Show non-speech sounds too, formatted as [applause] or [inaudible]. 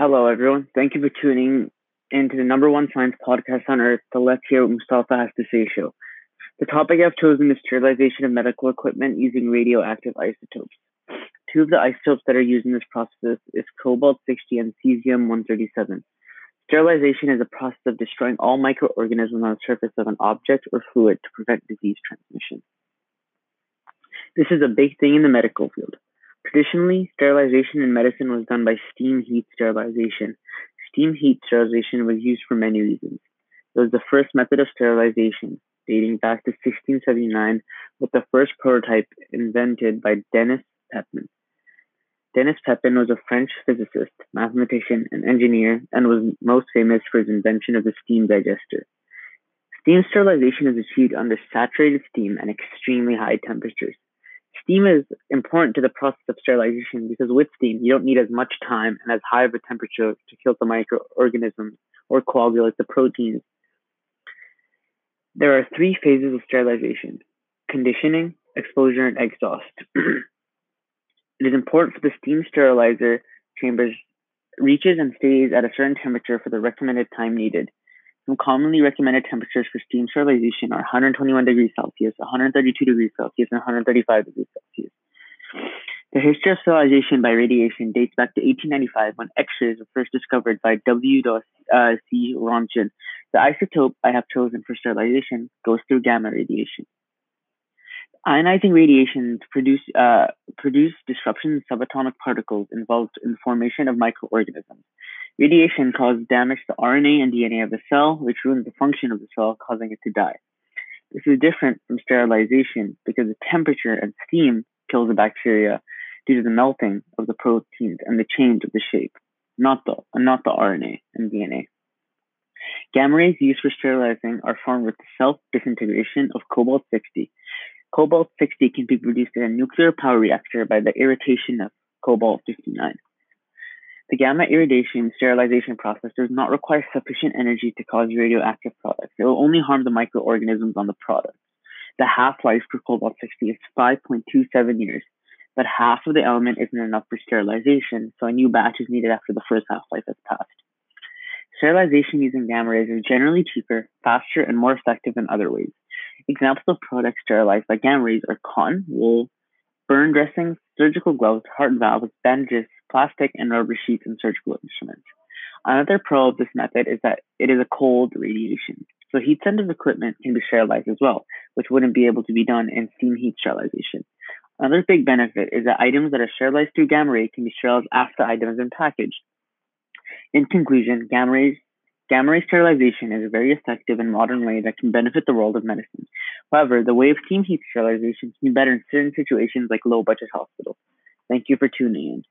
Hello, everyone. Thank you for tuning into the number one science podcast on earth, the Let's Hear What Mustafa Has to Say show. The topic I've chosen is sterilization of medical equipment using radioactive isotopes. Two of the isotopes that are used in this process is cobalt 60 and cesium 137. Sterilization is a process of destroying all microorganisms on the surface of an object or fluid to prevent disease transmission. This is a big thing in the medical field. Traditionally, sterilization in medicine was done by steam heat sterilization. Steam heat sterilization was used for many reasons. It was the first method of sterilization, dating back to 1679, with the first prototype invented by Denis Papin. Denis Papin was a French physicist, mathematician, and engineer, and was most famous for his invention of the steam digester. Steam sterilization is achieved under saturated steam and extremely high temperatures. Steam is important to the process of sterilization because with steam, you don't need as much time and as high of a temperature to kill the microorganisms or coagulate the proteins. There are three phases of sterilization conditioning, exposure, and exhaust. [clears throat] It is important for the steam sterilizer chambers reaches and stays at a certain temperature for the recommended time needed. Some commonly recommended temperatures for steam sterilization are 121 degrees Celsius, 132 degrees Celsius, and 135 degrees Celsius. The history of sterilization by radiation dates back to 1895 when X-rays were first discovered by W. Uh, C. Roentgen. The isotope I have chosen for sterilization goes through gamma radiation. Ionizing radiations produce uh, produce disruption in subatomic particles involved in the formation of microorganisms. Radiation causes damage to RNA and DNA of the cell, which ruins the function of the cell, causing it to die. This is different from sterilization because the temperature and steam kills the bacteria due to the melting of the proteins and the change of the shape, not the not the RNA and DNA. Gamma rays used for sterilizing are formed with the self disintegration of cobalt 60, Cobalt 60 can be produced in a nuclear power reactor by the irradiation of cobalt 59. The gamma irradiation sterilization process does not require sufficient energy to cause radioactive products. It will only harm the microorganisms on the product. The half life for cobalt 60 is 5.27 years, but half of the element isn't enough for sterilization, so a new batch is needed after the first half life has passed. Sterilization using gamma rays is generally cheaper, faster, and more effective than other ways. Examples of products sterilized by gamma rays are cotton, wool, burn dressings, surgical gloves, heart valves, bandages, plastic and rubber sheets, and surgical instruments. Another pro of this method is that it is a cold radiation, so heat sensitive equipment can be sterilized as well, which wouldn't be able to be done in steam heat sterilization. Another big benefit is that items that are sterilized through gamma ray can be sterilized after the item has been packaged. In conclusion, gamma rays Gamma ray sterilization is a very effective and modern way that can benefit the world of medicine. However, the way of steam heat sterilization can be better in certain situations like low budget hospitals. Thank you for tuning in.